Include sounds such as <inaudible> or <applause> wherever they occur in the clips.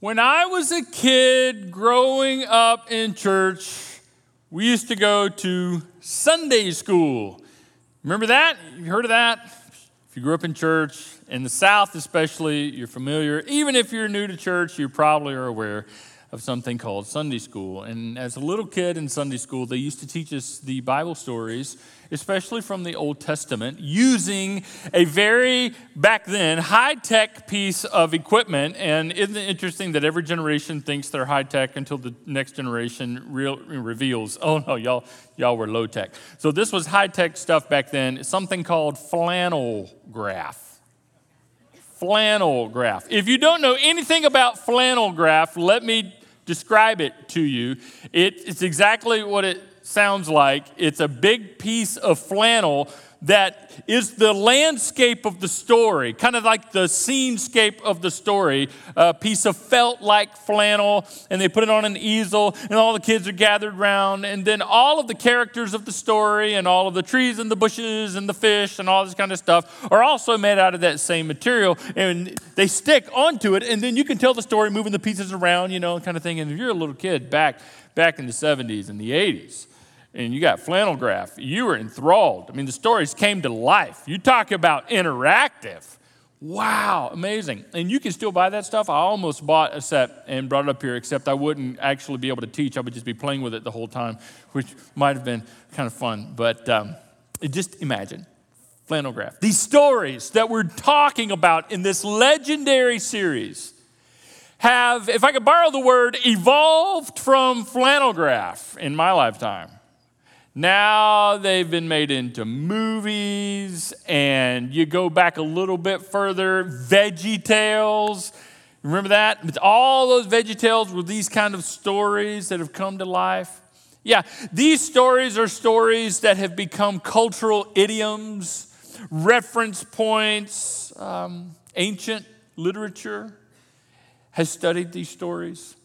When I was a kid growing up in church, we used to go to Sunday school. Remember that? You heard of that? If you grew up in church, in the South especially, you're familiar. Even if you're new to church, you probably are aware of something called Sunday school. And as a little kid in Sunday school, they used to teach us the Bible stories especially from the Old Testament, using a very, back then, high tech piece of equipment. And isn't it interesting that every generation thinks they're high tech until the next generation real, reveals, <laughs> oh no, y'all, y'all were low tech. So this was high tech stuff back then, something called flannel graph flannel graph. If you don't know anything about flannel graph, let me describe it to you. It, it's exactly what it sounds like. It's a big piece of flannel that is the landscape of the story, kind of like the scenescape of the story. A piece of felt like flannel, and they put it on an easel, and all the kids are gathered around. And then all of the characters of the story, and all of the trees and the bushes and the fish and all this kind of stuff are also made out of that same material. And they stick onto it, and then you can tell the story moving the pieces around, you know, kind of thing. And if you're a little kid back, back in the 70s and the 80s, and you got flannel graph, you were enthralled. I mean, the stories came to life. You talk about interactive. Wow, amazing. And you can still buy that stuff. I almost bought a set and brought it up here, except I wouldn't actually be able to teach. I would just be playing with it the whole time, which might have been kind of fun. But um, just imagine flannel graph. These stories that we're talking about in this legendary series have, if I could borrow the word, evolved from flannel graph in my lifetime. Now they've been made into movies, and you go back a little bit further, Veggie Tales. Remember that? All those Veggie Tales were these kind of stories that have come to life. Yeah, these stories are stories that have become cultural idioms, reference points. Um, ancient literature has studied these stories.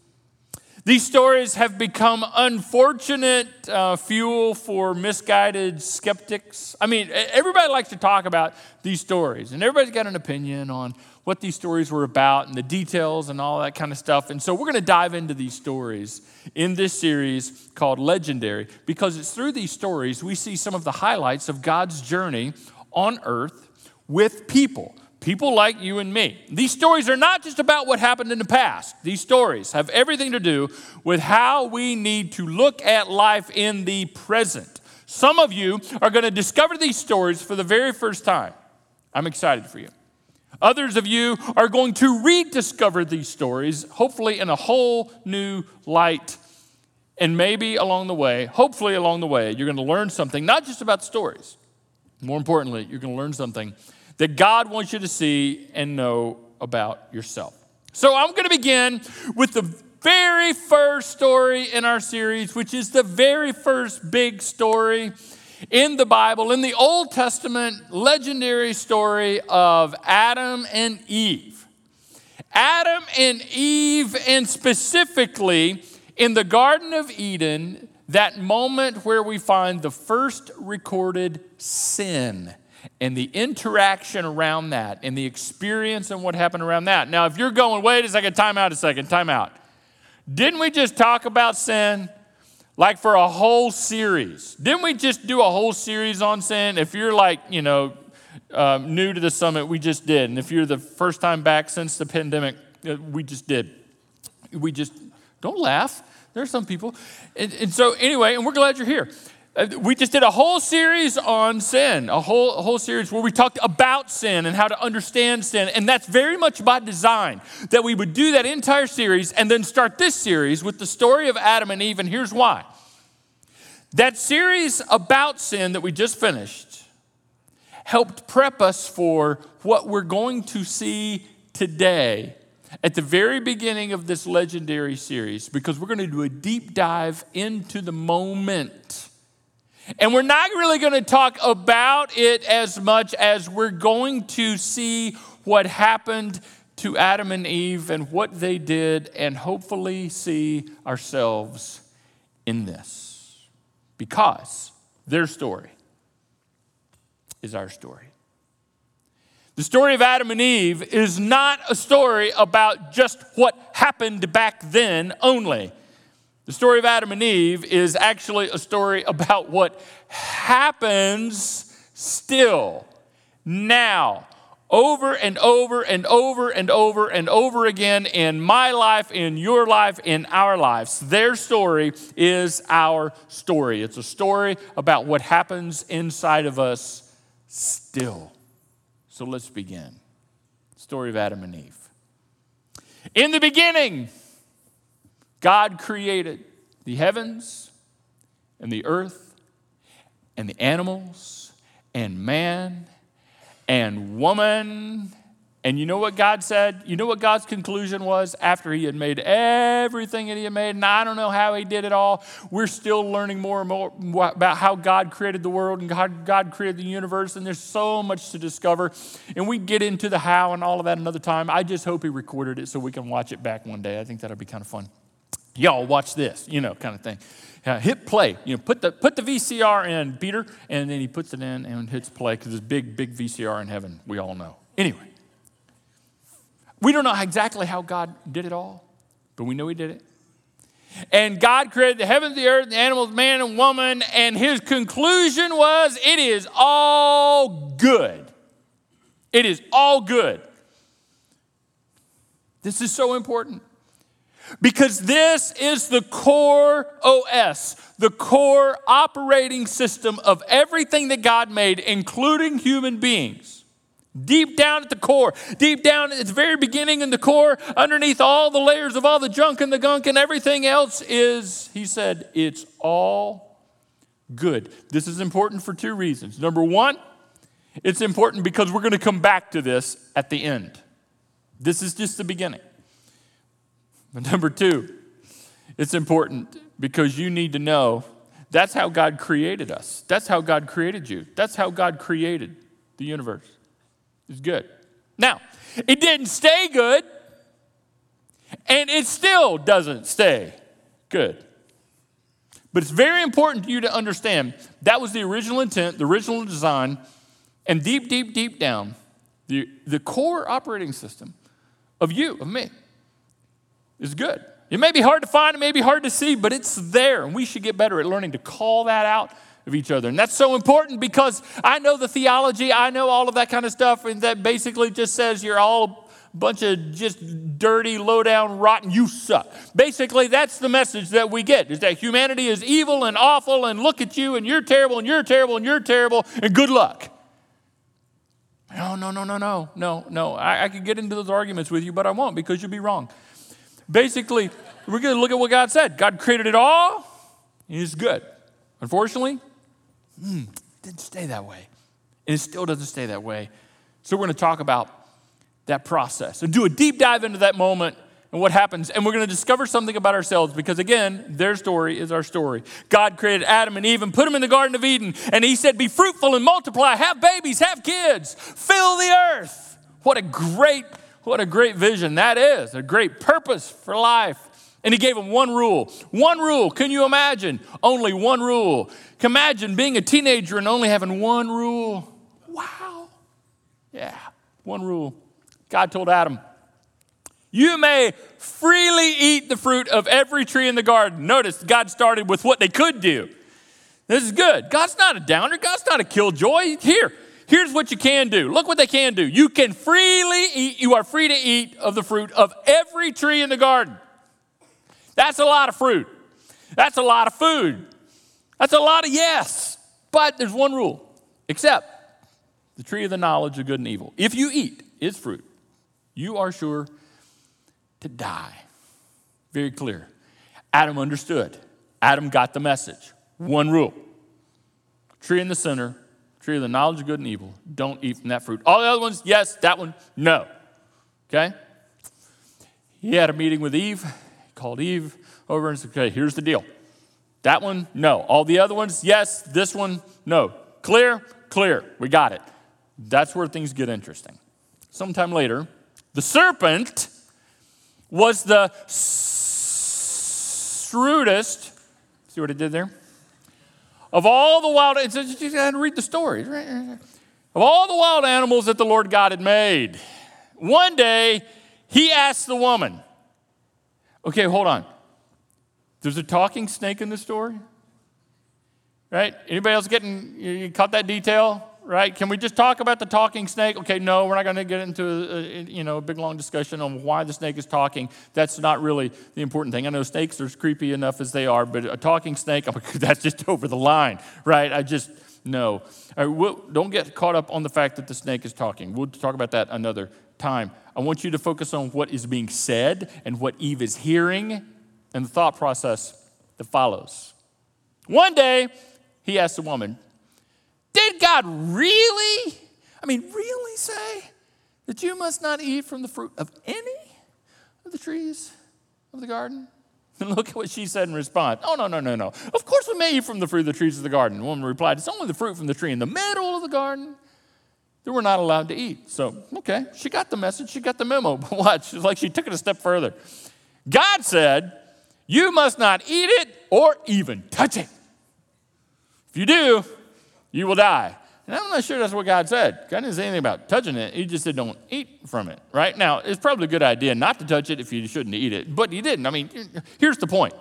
These stories have become unfortunate uh, fuel for misguided skeptics. I mean, everybody likes to talk about these stories, and everybody's got an opinion on what these stories were about and the details and all that kind of stuff. And so we're going to dive into these stories in this series called Legendary because it's through these stories we see some of the highlights of God's journey on earth with people people like you and me. These stories are not just about what happened in the past, these stories have everything to do with how we need to look at life in the present. Some of you are going to discover these stories for the very first time. I'm excited for you. Others of you are going to rediscover these stories, hopefully in a whole new light. And maybe along the way, hopefully along the way, you're going to learn something, not just about stories. More importantly, you're going to learn something that God wants you to see and know about yourself. So I'm going to begin with the very first story in our series, which is the very first big story in the Bible, in the Old Testament legendary story of Adam and Eve. Adam and Eve, and specifically in the Garden of Eden, that moment where we find the first recorded sin and the interaction around that and the experience and what happened around that. Now, if you're going, wait a second, time out a second, time out. Didn't we just talk about sin like for a whole series? Didn't we just do a whole series on sin? If you're like, you know, um, new to the summit, we just did. And if you're the first time back since the pandemic, uh, we just did. We just, don't laugh. There are some people. And, and so, anyway, and we're glad you're here. Uh, we just did a whole series on sin, a whole, a whole series where we talked about sin and how to understand sin. And that's very much by design that we would do that entire series and then start this series with the story of Adam and Eve. And here's why that series about sin that we just finished helped prep us for what we're going to see today at the very beginning of this legendary series because we're going to do a deep dive into the moment and we're not really going to talk about it as much as we're going to see what happened to Adam and Eve and what they did, and hopefully see ourselves in this. Because their story is our story. The story of Adam and Eve is not a story about just what happened back then only. The story of Adam and Eve is actually a story about what happens still, now, over and over and over and over and over again in my life, in your life, in our lives. Their story is our story. It's a story about what happens inside of us still. So let's begin. Story of Adam and Eve. In the beginning, God created the heavens and the earth and the animals and man and woman and you know what God said? You know what God's conclusion was after He had made everything that He had made? And I don't know how He did it all. We're still learning more and more about how God created the world and God, God created the universe, and there's so much to discover. And we get into the how and all of that another time. I just hope He recorded it so we can watch it back one day. I think that'll be kind of fun. Y'all watch this, you know, kind of thing. Yeah, hit play. You know, put the put the VCR in, Peter, and then he puts it in and hits play because it's big, big VCR in heaven. We all know. Anyway. We don't know exactly how God did it all, but we know He did it. And God created the heavens, the earth, the animals, man and woman, and His conclusion was it is all good. It is all good. This is so important because this is the core OS, the core operating system of everything that God made, including human beings. Deep down at the core, deep down at its very beginning in the core, underneath all the layers of all the junk and the gunk and everything else is, he said, it's all good. This is important for two reasons. Number one, it's important because we're going to come back to this at the end. This is just the beginning. But <laughs> number two, it's important because you need to know that's how God created us. That's how God created you. That's how God created the universe. It's good. Now, it didn't stay good, and it still doesn't stay good. But it's very important to you to understand that was the original intent, the original design, and deep, deep, deep down, the, the core operating system of you, of me, is good. It may be hard to find, it may be hard to see, but it's there, and we should get better at learning to call that out of each other. And that's so important because I know the theology, I know all of that kind of stuff, and that basically just says you're all a bunch of just dirty, low down, rotten, you suck. Basically, that's the message that we get is that humanity is evil and awful, and look at you, and you're terrible, and you're terrible, and you're terrible, and good luck. No, no, no, no, no, no, no. I, I could get into those arguments with you, but I won't because you'll be wrong. Basically, we're going to look at what God said. God created it all, and He's good. Unfortunately, mm, didn't stay that way. And it still doesn't stay that way. So we're going to talk about that process and do a deep dive into that moment and what happens. And we're going to discover something about ourselves because, again, their story is our story. God created Adam and Eve and put them in the Garden of Eden. And He said, Be fruitful and multiply, have babies, have kids, fill the earth. What a great, what a great vision that is, a great purpose for life. And he gave them one rule. One rule. Can you imagine? Only one rule. Can imagine being a teenager and only having one rule. Wow. Yeah, one rule. God told Adam, You may freely eat the fruit of every tree in the garden. Notice God started with what they could do. This is good. God's not a downer, God's not a killjoy. Here, here's what you can do. Look what they can do. You can freely eat, you are free to eat of the fruit of every tree in the garden. That's a lot of fruit. That's a lot of food. That's a lot of yes. But there's one rule, except the tree of the knowledge of good and evil. If you eat its fruit, you are sure to die. Very clear. Adam understood. Adam got the message. One rule tree in the center, tree of the knowledge of good and evil. Don't eat from that fruit. All the other ones, yes, that one, no. Okay? He had a meeting with Eve he called Eve over and said, okay, here's the deal. That one, no. All the other ones, yes. This one, no. Clear? Clear. We got it. That's where things get interesting. Sometime later, the serpent was the shrewdest. See what I did there? Of all the wild, it's read the story. of all the wild animals that the Lord God had made. One day, he asked the woman, Okay, hold on. There's a talking snake in the story? Right? Anybody else getting, you caught that detail? Right? Can we just talk about the talking snake? Okay, no, we're not going to get into a, you know, a big long discussion on why the snake is talking. That's not really the important thing. I know snakes are creepy enough as they are, but a talking snake, <laughs> oh that's just over the line, right? I just, no. We'll, don't get caught up on the fact that the snake is talking. We'll talk about that another time. I want you to focus on what is being said and what Eve is hearing and the thought process that follows. One day, he asked the woman, Did God really, I mean, really say that you must not eat from the fruit of any of the trees of the garden? And <laughs> look at what she said in response. Oh, no, no, no, no. Of course we may eat from the fruit of the trees of the garden. The woman replied, It's only the fruit from the tree in the middle of the garden that we're not allowed to eat. So, okay, she got the message, she got the memo. <laughs> But watch, it's like she took it a step further. God said, You must not eat it or even touch it. If you do, you will die. And I'm not sure that's what God said. God didn't say anything about touching it. He just said, don't eat from it, right? Now, it's probably a good idea not to touch it if you shouldn't eat it, but he didn't. I mean, here's the point.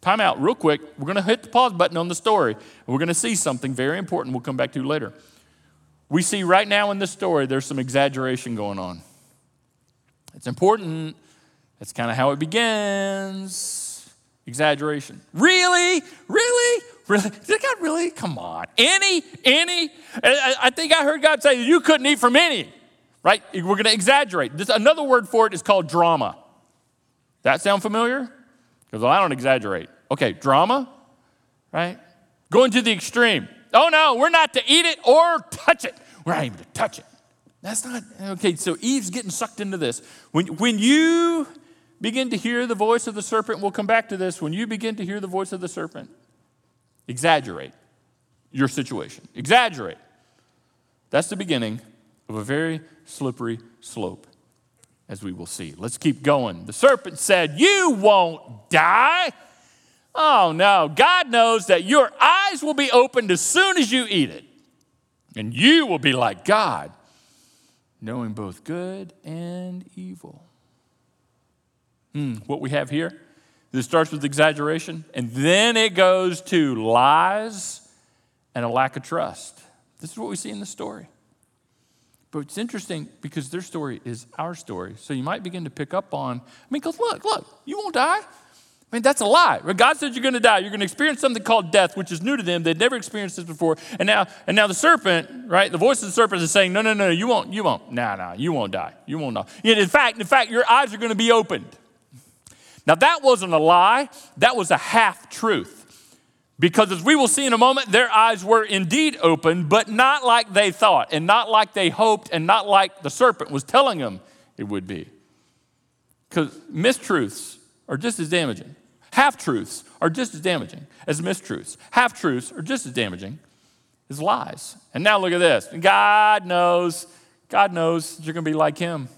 Time out, real quick. We're going to hit the pause button on the story. We're going to see something very important we'll come back to later. We see right now in this story, there's some exaggeration going on. It's important. That's kind of how it begins. Exaggeration. Really? Really? Really? Did God really? Come on. Any? Any? I think I heard God say you couldn't eat from any, right? We're going to exaggerate. This, another word for it is called drama. That sound familiar? Because well, I don't exaggerate. Okay, drama, right? Going to the extreme. Oh no, we're not to eat it or touch it. We're not even to touch it. That's not, okay, so Eve's getting sucked into this. When, when you begin to hear the voice of the serpent, we'll come back to this. When you begin to hear the voice of the serpent, exaggerate your situation. Exaggerate. That's the beginning of a very slippery slope, as we will see. Let's keep going. The serpent said, You won't die. Oh no, God knows that your eyes will be opened as soon as you eat it, and you will be like God, knowing both good and evil. Hmm, what we have here, this starts with exaggeration, and then it goes to lies and a lack of trust. This is what we see in the story. But it's interesting because their story is our story. So you might begin to pick up on, I mean, because look, look, you won't die. I mean, that's a lie. God said you're going to die, you're going to experience something called death, which is new to them. They'd never experienced this before. And now, and now the serpent, right? The voice of the serpent is saying, no, no, no, you won't, you won't. No, no, you won't die. You won't die. In fact, in fact, your eyes are going to be opened. Now, that wasn't a lie. That was a half truth. Because as we will see in a moment, their eyes were indeed open, but not like they thought, and not like they hoped, and not like the serpent was telling them it would be. Because mistruths are just as damaging. Half truths are just as damaging as mistruths. Half truths are just as damaging as lies. And now look at this God knows, God knows you're going to be like Him.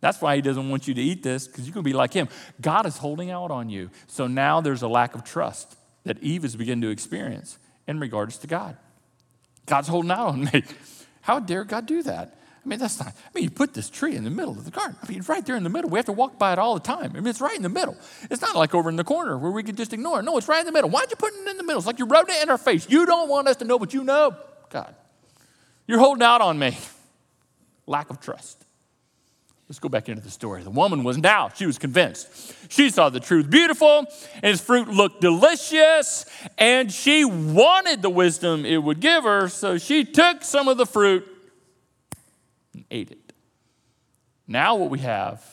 That's why He doesn't want you to eat this, because going to be like Him. God is holding out on you. So now there's a lack of trust that Eve is beginning to experience in regards to God. God's holding out on <laughs> me. How dare God do that? I mean, that's not, I mean, you put this tree in the middle of the garden. I mean, right there in the middle. We have to walk by it all the time. I mean, it's right in the middle. It's not like over in the corner where we can just ignore it. No, it's right in the middle. Why'd you put it in the middle? It's like you wrote it in our face. You don't want us to know, but you know. God, you're holding out on me. Lack of trust. Let's go back into the story. The woman was now, she was convinced. She saw the truth beautiful, and his fruit looked delicious, and she wanted the wisdom it would give her, so she took some of the fruit and ate it. Now, what we have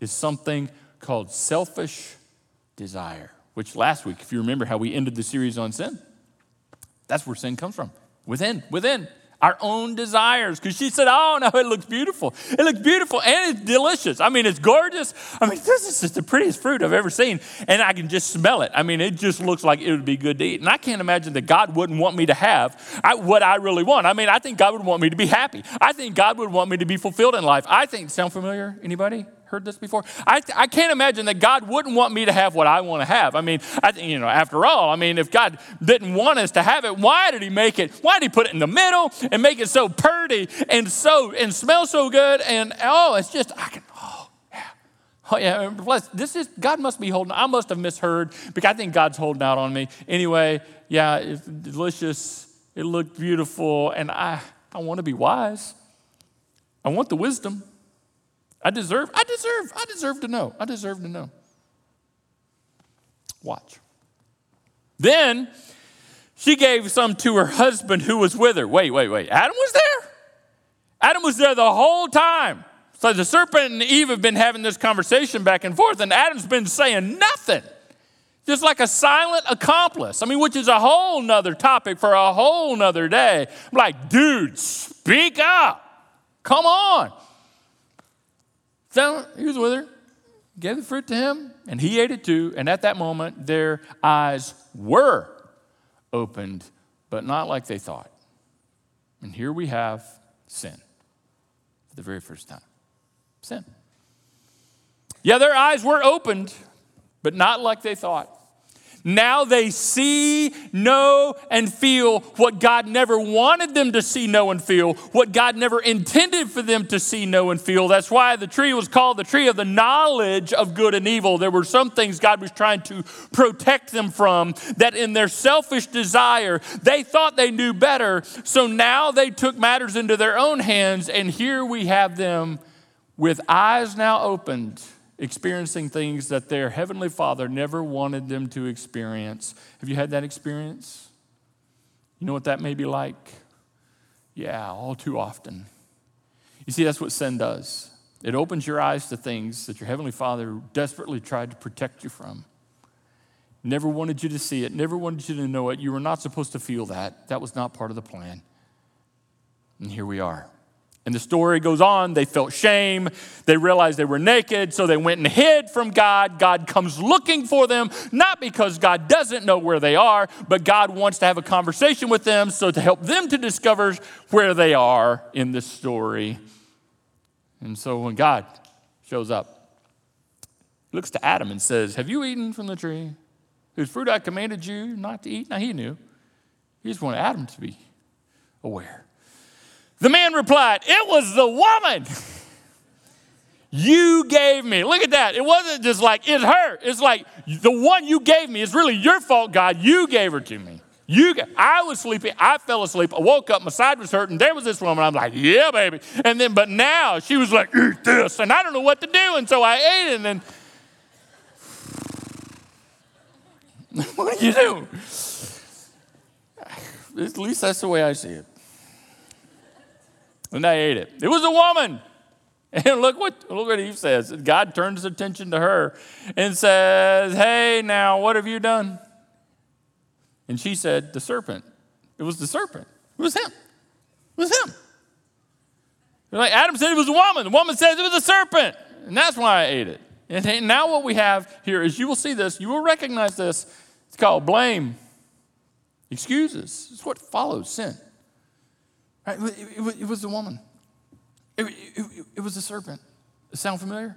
is something called selfish desire, which last week, if you remember how we ended the series on sin, that's where sin comes from. Within, within our own desires. Because she said, Oh, no, it looks beautiful. It looks beautiful and it's delicious. I mean, it's gorgeous. I mean, this is just the prettiest fruit I've ever seen. And I can just smell it. I mean, it just looks like it would be good to eat. And I can't imagine that God wouldn't want me to have what I really want. I mean, I think God would want me to be happy. I think God would want me to be fulfilled in life. I think, sound familiar? Anybody? Heard this before? I, I can't imagine that God wouldn't want me to have what I want to have. I mean, I, you know, after all, I mean, if God didn't want us to have it, why did He make it? Why did He put it in the middle and make it so pretty and so and smell so good? And oh, it's just I can. Oh yeah, oh yeah. Plus, this is God must be holding. I must have misheard because I think God's holding out on me. Anyway, yeah, it's delicious. It looked beautiful, and I I want to be wise. I want the wisdom. I deserve, I deserve, I deserve to know. I deserve to know. Watch. Then she gave some to her husband who was with her. Wait, wait, wait. Adam was there? Adam was there the whole time. So the serpent and Eve have been having this conversation back and forth, and Adam's been saying nothing. Just like a silent accomplice. I mean, which is a whole nother topic for a whole nother day. I'm like, dude, speak up. Come on. So he was with her, gave the fruit to him, and he ate it too. And at that moment, their eyes were opened, but not like they thought. And here we have sin for the very first time. Sin. Yeah, their eyes were opened, but not like they thought. Now they see, know, and feel what God never wanted them to see, know, and feel, what God never intended for them to see, know, and feel. That's why the tree was called the tree of the knowledge of good and evil. There were some things God was trying to protect them from that in their selfish desire, they thought they knew better. So now they took matters into their own hands, and here we have them with eyes now opened experiencing things that their heavenly father never wanted them to experience. Have you had that experience? You know what that may be like? Yeah, all too often. You see, that's what sin does. It opens your eyes to things that your heavenly father desperately tried to protect you from. Never wanted you to see it, never wanted you to know it. You were not supposed to feel that. That was not part of the plan. And here we are. And the story goes on. They felt shame. They realized they were naked, so they went and hid from God. God comes looking for them, not because God doesn't know where they are, but God wants to have a conversation with them so to help them to discover where they are in this story. And so when God shows up, looks to Adam and says, Have you eaten from the tree whose fruit I commanded you not to eat? Now he knew. He just wanted Adam to be aware. The man replied, It was the woman you gave me. Look at that. It wasn't just like, it's her. It's like, the one you gave me is really your fault, God. You gave her to me. You, I was sleeping. I fell asleep. I woke up. My side was hurting. There was this woman. I'm like, yeah, baby. And then, but now she was like, eat this. And I don't know what to do. And so I ate it. And then, <laughs> what do you do? At least that's the way I see it. And they ate it. It was a woman. <laughs> And look what, look what Eve says. God turns his attention to her and says, Hey, now, what have you done? And she said, The serpent. It was the serpent. It was him. It was him. Like Adam said it was a woman. The woman says it was a serpent. And that's why I ate it. And now what we have here is you will see this, you will recognize this. It's called blame. Excuses. It's what follows sin. Right? It, it, it was the woman. It, it, was the serpent. sound familiar?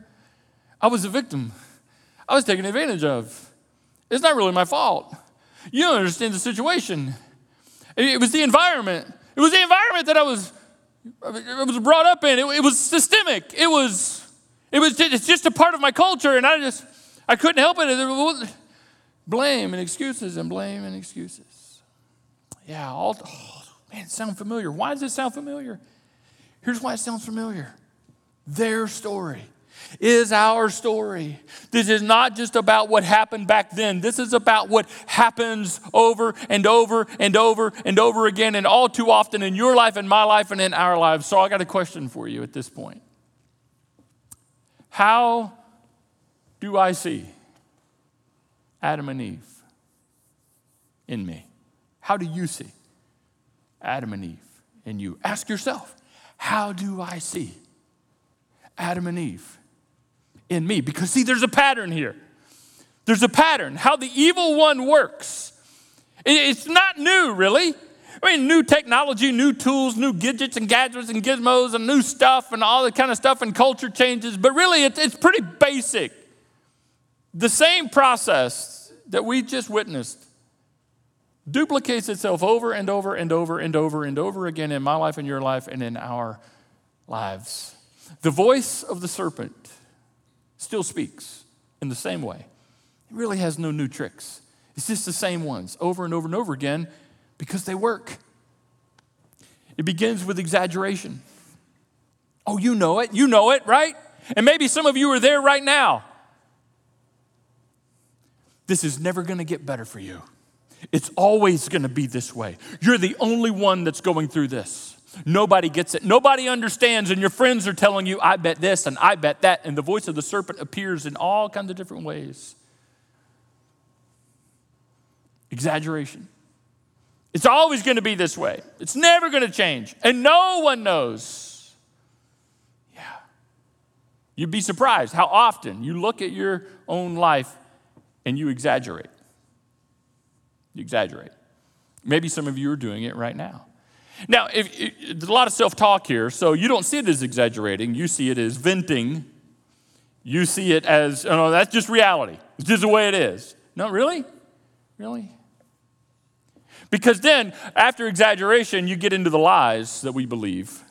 I was a victim. I was taken advantage of. It's not really my fault. You don't understand the situation. It, was the environment. It was the environment that I was, I was brought up in. It, it was systemic. It was, it was just, it's just a part of my culture, and I just, I couldn't help it. Blame and excuses and blame and excuses. Yeah, all, oh, Man, it sounds familiar. Why does it sound familiar? Here's why it sounds familiar their story is our story. This is not just about what happened back then. This is about what happens over and over and over and over again, and all too often in your life, in my life, and in our lives. So I got a question for you at this point. How do I see Adam and Eve in me? How do you see? Adam and Eve and you. Ask yourself, how do I see Adam and Eve in me? Because, see, there's a pattern here. There's a pattern, how the evil one works. It's not new, really. I mean, new technology, new tools, new gadgets and gadgets and gizmos and new stuff and all that kind of stuff and culture changes, but really it's, it's pretty basic. The same process that we just witnessed duplicates itself over and over and over and over and over again in my life and your life and in our lives. The voice of the serpent still speaks in the same way. It really has no new tricks. It's just the same ones over and over and over again because they work. It begins with exaggeration. Oh, you know it. You know it, right? And maybe some of you are there right now. This is never going to get better for you. It's always going to be this way. You're the only one that's going through this. Nobody gets it. Nobody understands, and your friends are telling you, I bet this and I bet that. And the voice of the serpent appears in all kinds of different ways. Exaggeration. It's always going to be this way, it's never going to change. And no one knows. Yeah. You'd be surprised how often you look at your own life and you exaggerate. You exaggerate. Maybe some of you are doing it right now. Now, if, if, there's a lot of self talk here, so you don't see it as exaggerating, you see it as venting. You see it as, oh, no, that's just reality. It's just the way it is. No, really? Really? Because then, after exaggeration, you get into the lies that we believe.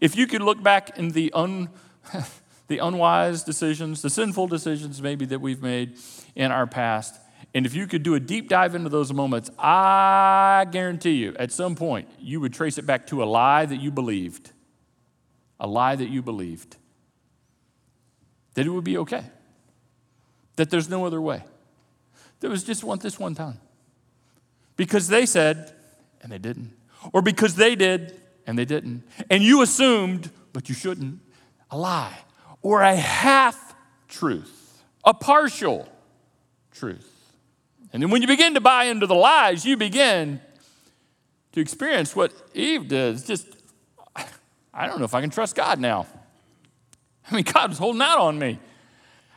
If you could look back in the, un, <laughs> the unwise decisions, the sinful decisions maybe that we've made in our past, and if you could do a deep dive into those moments, I guarantee you, at some point, you would trace it back to a lie that you believed. A lie that you believed. That it would be okay. That there's no other way. There was just one, this one time. Because they said, and they didn't. Or because they did, and they didn't. And you assumed, but you shouldn't, a lie. Or a half truth, a partial truth. And then when you begin to buy into the lies, you begin to experience what Eve does. Just, I don't know if I can trust God now. I mean, God was holding out on me.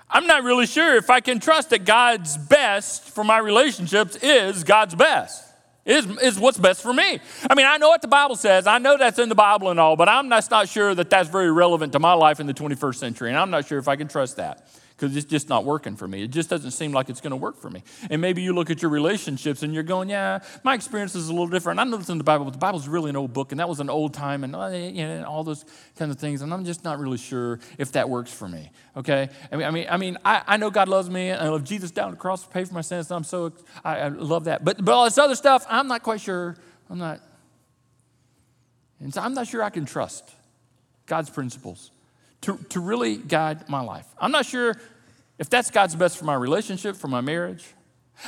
I'm not really sure if I can trust that God's best for my relationships is God's best is, is what's best for me. I mean, I know what the Bible says. I know that's in the Bible and all, but I'm just not sure that that's very relevant to my life in the 21st century. And I'm not sure if I can trust that because it's just not working for me. It just doesn't seem like it's going to work for me. And maybe you look at your relationships and you're going, yeah, my experience is a little different. I know it's in the Bible, but the Bible's really an old book, and that was an old time, and uh, you know, all those kinds of things. And I'm just not really sure if that works for me. Okay? I mean, I mean, I, mean, I, I know God loves me, and I love Jesus down the cross to pay for my sins. And I'm so I, I love that. But but all this other stuff, I'm not quite sure. I'm not. And so I'm not sure I can trust God's principles to, to really guide my life. I'm not sure if that's God's best for my relationship, for my marriage.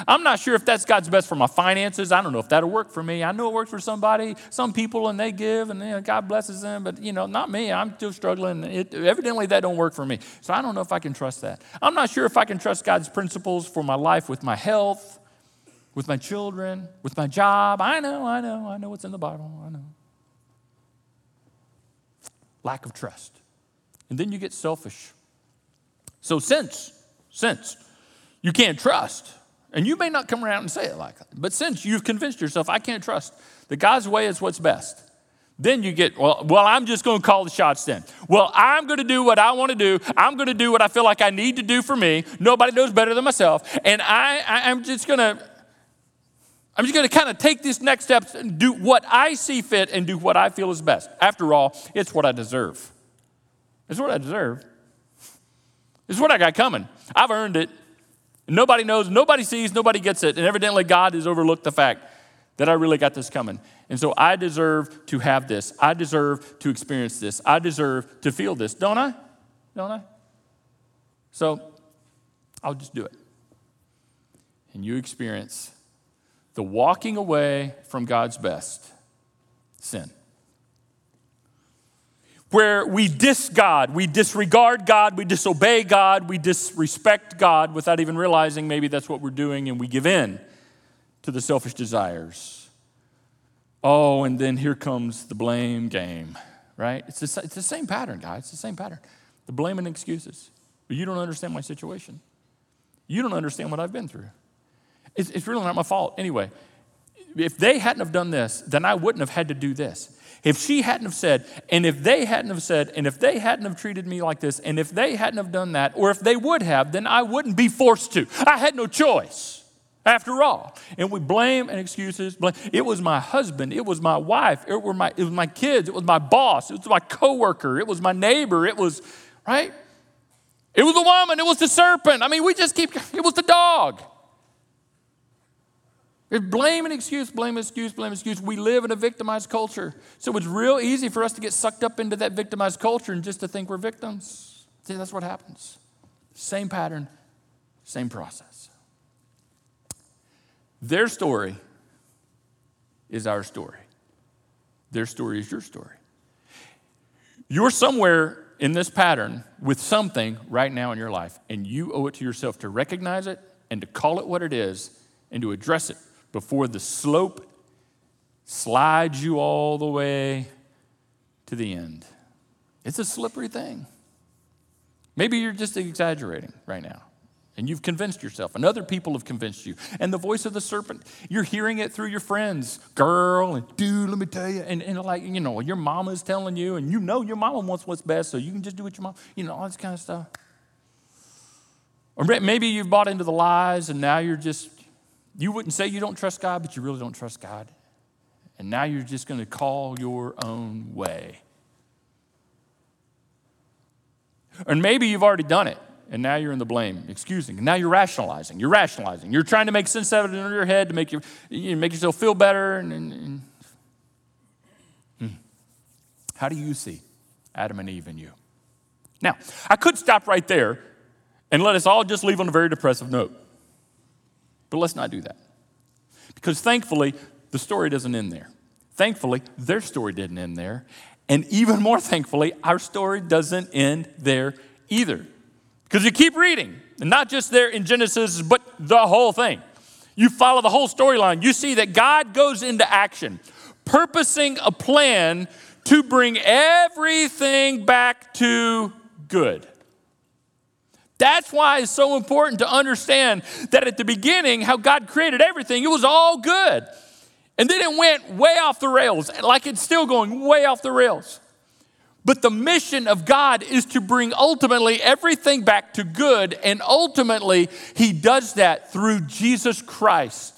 I'm not sure if that's God's best for my finances. I don't know if that'll work for me. I know it works for somebody, some people, and they give, and you know, God blesses them. But you know, not me. I'm still struggling. It, evidently, that don't work for me. So I don't know if I can trust that. I'm not sure if I can trust God's principles for my life with my health, with my children, with my job. I know, I know, I know what's in the Bible. I know. Lack of trust, and then you get selfish. So since since you can't trust, and you may not come around and say it like that, but since you've convinced yourself, I can't trust that God's way is what's best, then you get, well, well, I'm just going to call the shots then. Well, I'm going to do what I want to do. I'm going to do what I feel like I need to do for me. Nobody knows better than myself. And I, I, am just going to, I'm just going to kind of take this next step and do what I see fit and do what I feel is best. After all, it's what I deserve. It's what I deserve. Is what I got coming. I've earned it. Nobody knows, nobody sees, nobody gets it. And evidently, God has overlooked the fact that I really got this coming. And so I deserve to have this. I deserve to experience this. I deserve to feel this, don't I? Don't I? So I'll just do it. And you experience the walking away from God's best sin where we dis God, we disregard God, we disobey God, we disrespect God without even realizing maybe that's what we're doing, and we give in to the selfish desires. Oh, and then here comes the blame game, right? It's the, it's the same pattern, guys. It's the same pattern. The blame and excuses. But you don't understand my situation. You don't understand what I've been through. It's, it's really not my fault. Anyway, if they hadn't have done this, then I wouldn't have had to do this. If she hadn't have said, and if they hadn't have said, and if they hadn't have treated me like this, and if they hadn't have done that, or if they would have, then I wouldn't be forced to. I had no choice after all. And we blame and excuses. Blame. It was my husband. It was my wife. It, were my, it was my kids. It was my boss. It was my coworker. It was my neighbor. It was, right? It was the woman. It was the serpent. I mean, we just keep, it was the dog. It's blame and excuse, blame and excuse, blame and excuse. We live in a victimized culture. So it's real easy for us to get sucked up into that victimized culture and just to think we're victims. See, that's what happens. Same pattern, same process. Their story is our story. Their story is your story. You're somewhere in this pattern with something right now in your life, and you owe it to yourself to recognize it and to call it what it is and to address it before the slope slides you all the way to the end. It's a slippery thing. Maybe you're just exaggerating right now. And you've convinced yourself, and other people have convinced you. And the voice of the serpent, you're hearing it through your friends, girl, and dude, let me tell you. And, and like, you know, your mama's telling you, and you know your mama wants what's best, so you can just do what your mom, you know, all this kind of stuff. Or maybe you've bought into the lies, and now you're just you wouldn't say you don't trust God, but you really don't trust God. And now you're just going to call your own way. And maybe you've already done it and now you're in the blame, excusing. And now you're rationalizing. You're rationalizing. You're trying to make sense of it in your head to make, you, you make yourself feel better. And, and, and. Hmm. How do you see Adam and Eve in you? Now, I could stop right there and let us all just leave on a very depressive note. But let's not do that. Because thankfully, the story doesn't end there. Thankfully, their story didn't end there. And even more thankfully, our story doesn't end there either. Because you keep reading, and not just there in Genesis, but the whole thing. You follow the whole storyline. You see that God goes into action, purposing a plan to bring everything back to good. That's why it's so important to understand that at the beginning, how God created everything, it was all good. And then it went way off the rails, like it's still going way off the rails. But the mission of God is to bring ultimately everything back to good, and ultimately, He does that through Jesus Christ.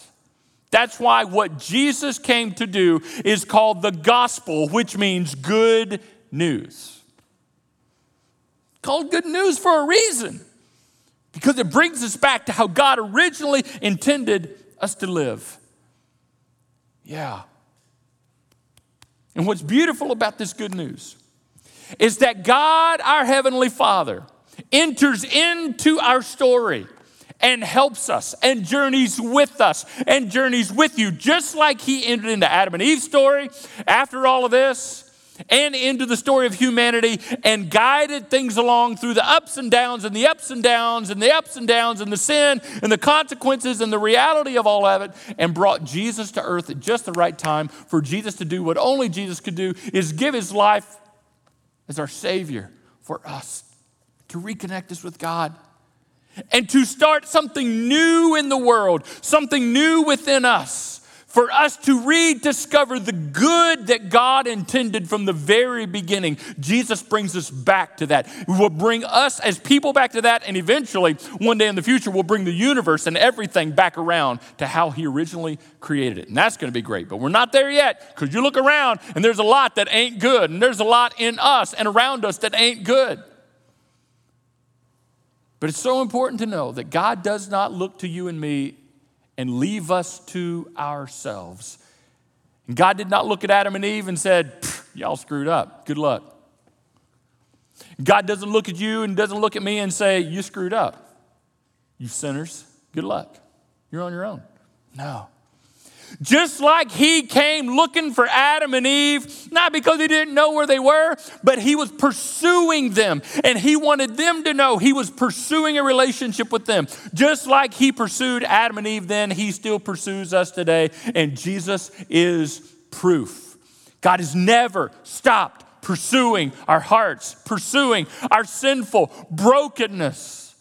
That's why what Jesus came to do is called the gospel, which means good news. Called good news for a reason because it brings us back to how God originally intended us to live. Yeah. And what's beautiful about this good news is that God, our Heavenly Father, enters into our story and helps us and journeys with us and journeys with you, just like He entered into Adam and Eve's story after all of this and into the story of humanity and guided things along through the ups and downs and the ups and downs and the ups and downs and the sin and the consequences and the reality of all of it and brought Jesus to earth at just the right time for Jesus to do what only Jesus could do is give his life as our Savior for us to reconnect us with God and to start something new in the world, something new within us for us to rediscover the good that God intended from the very beginning. Jesus brings us back to that. He will bring us as people back to that, and eventually, one day in the future, we'll bring the universe and everything back around to how He originally created it. And that's going to be great. But we're not there yet because you look around and there's a lot that ain't good, and there's a lot in us and around us that ain't good. But it's so important to know that God does not look to you and me and leave us to ourselves. And God did not look at Adam and Eve and said, Y'all screwed up. Good luck. God doesn't look at you and doesn't look at me and say, You screwed up. You sinners, good luck. You're on your own. No. Just like he came looking for Adam and Eve, not because he didn't know where they were, but he was pursuing them. And he wanted them to know he was pursuing a relationship with them. Just like he pursued Adam and Eve then, he still pursues us today. And Jesus is proof. God has never stopped pursuing our hearts, pursuing our sinful brokenness.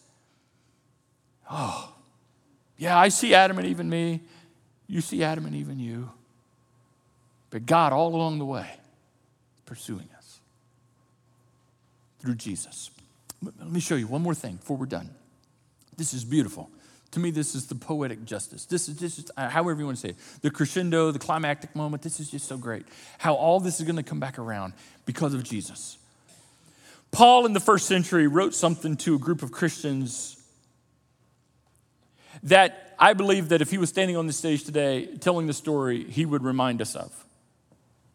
Oh, yeah, I see Adam and Eve in me. You see Adam and Eve in you, but God all along the way pursuing us through Jesus. Let me show you one more thing before we're done. This is beautiful. To me, this is the poetic justice. This is just, uh, however you want to say it, the crescendo, the climactic moment. This is just so great. How all this is going to come back around because of Jesus. Paul in the first century wrote something to a group of Christians that I believe that if he was standing on the stage today telling the story, he would remind us of.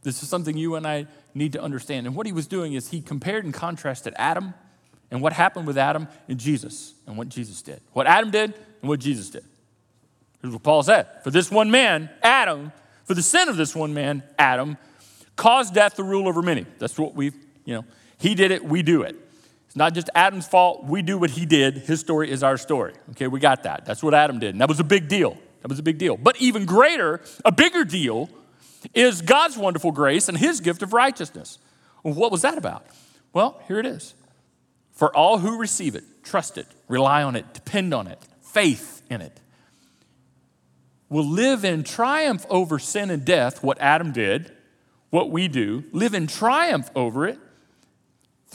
This is something you and I need to understand. And what he was doing is he compared and contrasted Adam and what happened with Adam and Jesus and what Jesus did. What Adam did and what Jesus did. Here's what Paul said For this one man, Adam, for the sin of this one man, Adam, caused death to rule over many. That's what we've, you know, he did it, we do it. Not just Adam's fault, we do what he did. His story is our story. Okay, we got that. That's what Adam did. And that was a big deal. That was a big deal. But even greater, a bigger deal, is God's wonderful grace and his gift of righteousness. What was that about? Well, here it is. For all who receive it, trust it, rely on it, depend on it, faith in it, will live in triumph over sin and death, what Adam did, what we do, live in triumph over it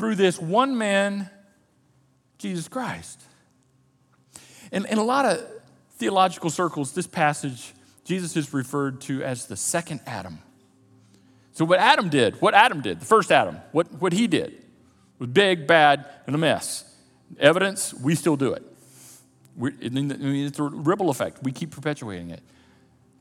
through this one man, Jesus Christ. And in a lot of theological circles, this passage Jesus is referred to as the second Adam. So, what Adam did, what Adam did, the first Adam, what, what he did was big, bad, and a mess. Evidence, we still do it. We're, it's a ripple effect. We keep perpetuating it.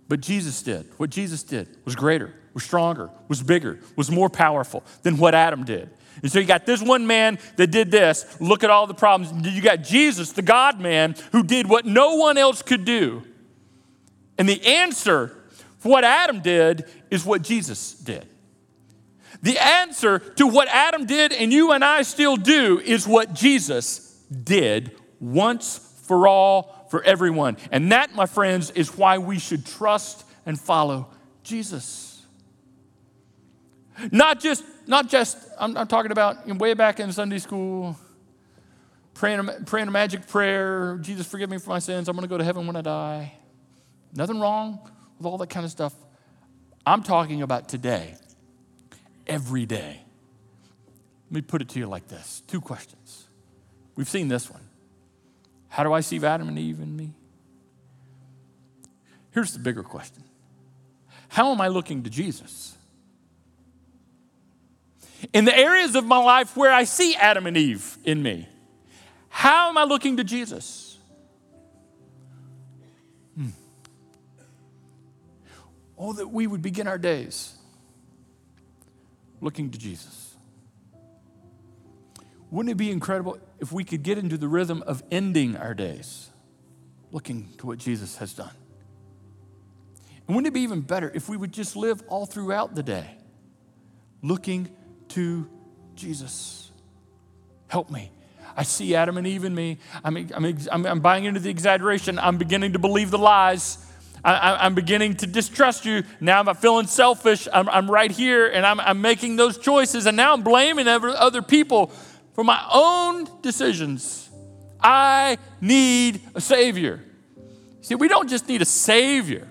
But Jesus did. What Jesus did was greater, was stronger, was bigger, was more powerful than what Adam did. And so you got this one man that did this. Look at all the problems. You got Jesus, the God man, who did what no one else could do. And the answer for what Adam did is what Jesus did. The answer to what Adam did and you and I still do is what Jesus did once for all for everyone. And that, my friends, is why we should trust and follow Jesus. Not just, not just, I'm, I'm talking about you know, way back in Sunday school, praying, praying a magic prayer, Jesus, forgive me for my sins, I'm going to go to heaven when I die. Nothing wrong with all that kind of stuff. I'm talking about today, every day. Let me put it to you like this two questions. We've seen this one. How do I see Adam and Eve in me? Here's the bigger question How am I looking to Jesus? In the areas of my life where I see Adam and Eve in me, how am I looking to Jesus? Hmm. Oh, that we would begin our days looking to Jesus. Wouldn't it be incredible if we could get into the rhythm of ending our days looking to what Jesus has done? And wouldn't it be even better if we would just live all throughout the day looking to Jesus? Help me. I see Adam and Eve in me. I'm, I'm, I'm, buying into the exaggeration. I'm beginning to believe the lies. I, am beginning to distrust you. Now I'm feeling selfish. I'm, I'm right here and I'm, I'm, making those choices. And now I'm blaming other people for my own decisions. I need a Savior. See, we don't just need a Savior.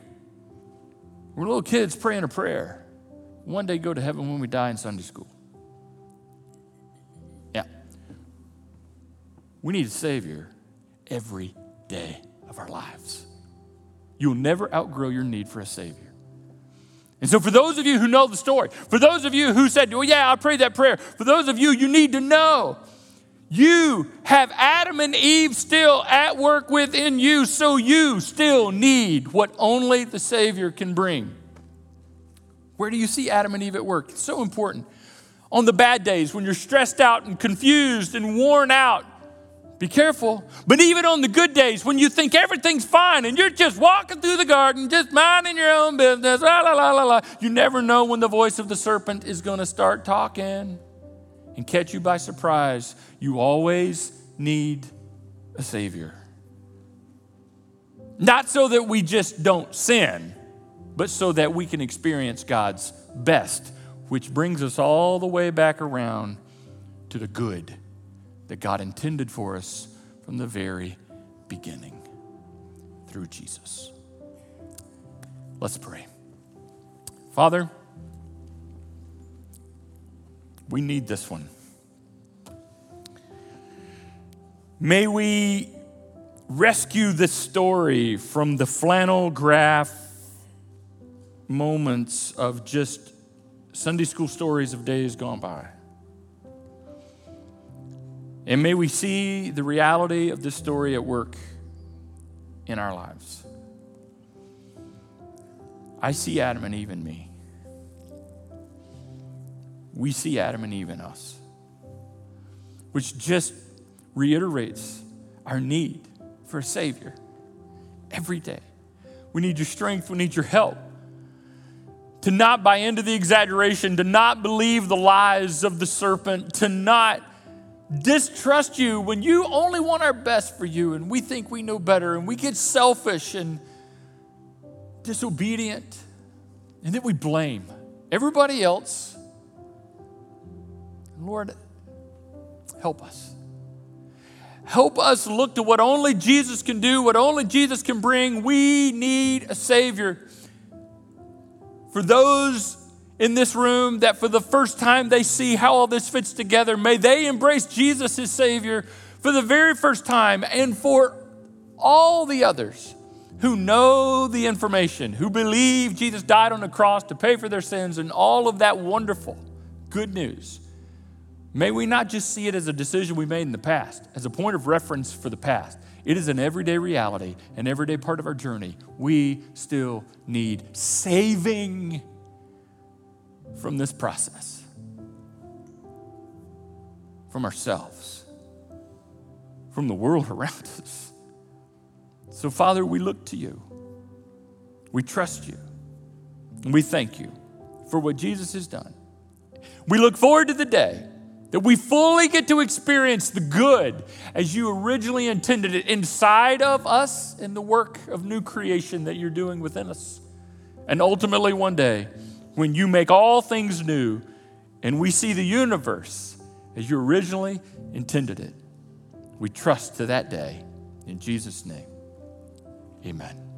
We're little kids praying a prayer. One day go to heaven when we die in Sunday school. We need a Savior every day of our lives. You'll never outgrow your need for a Savior. And so, for those of you who know the story, for those of you who said, Well, yeah, I prayed that prayer, for those of you, you need to know you have Adam and Eve still at work within you, so you still need what only the Savior can bring. Where do you see Adam and Eve at work? It's so important. On the bad days, when you're stressed out and confused and worn out, be careful. But even on the good days, when you think everything's fine and you're just walking through the garden, just minding your own business, la la la la la, you never know when the voice of the serpent is going to start talking and catch you by surprise. You always need a Savior. Not so that we just don't sin, but so that we can experience God's best, which brings us all the way back around to the good that God intended for us from the very beginning through Jesus. Let's pray. Father, we need this one. May we rescue this story from the flannel graph moments of just Sunday school stories of days gone by. And may we see the reality of this story at work in our lives. I see Adam and Eve in me. We see Adam and Eve in us, which just reiterates our need for a Savior every day. We need your strength, we need your help. To not buy into the exaggeration, to not believe the lies of the serpent, to not distrust you when you only want our best for you and we think we know better and we get selfish and disobedient and then we blame everybody else. Lord, help us. Help us look to what only Jesus can do, what only Jesus can bring. We need a Savior. For those in this room that for the first time they see how all this fits together, may they embrace Jesus as Savior for the very first time. And for all the others who know the information, who believe Jesus died on the cross to pay for their sins, and all of that wonderful good news. May we not just see it as a decision we made in the past, as a point of reference for the past. It is an everyday reality, an everyday part of our journey. We still need saving from this process, from ourselves, from the world <laughs> around us. So, Father, we look to you. We trust you. And we thank you for what Jesus has done. We look forward to the day that we fully get to experience the good as you originally intended it inside of us in the work of new creation that you're doing within us. And ultimately, one day, when you make all things new and we see the universe as you originally intended it, we trust to that day. In Jesus' name, amen.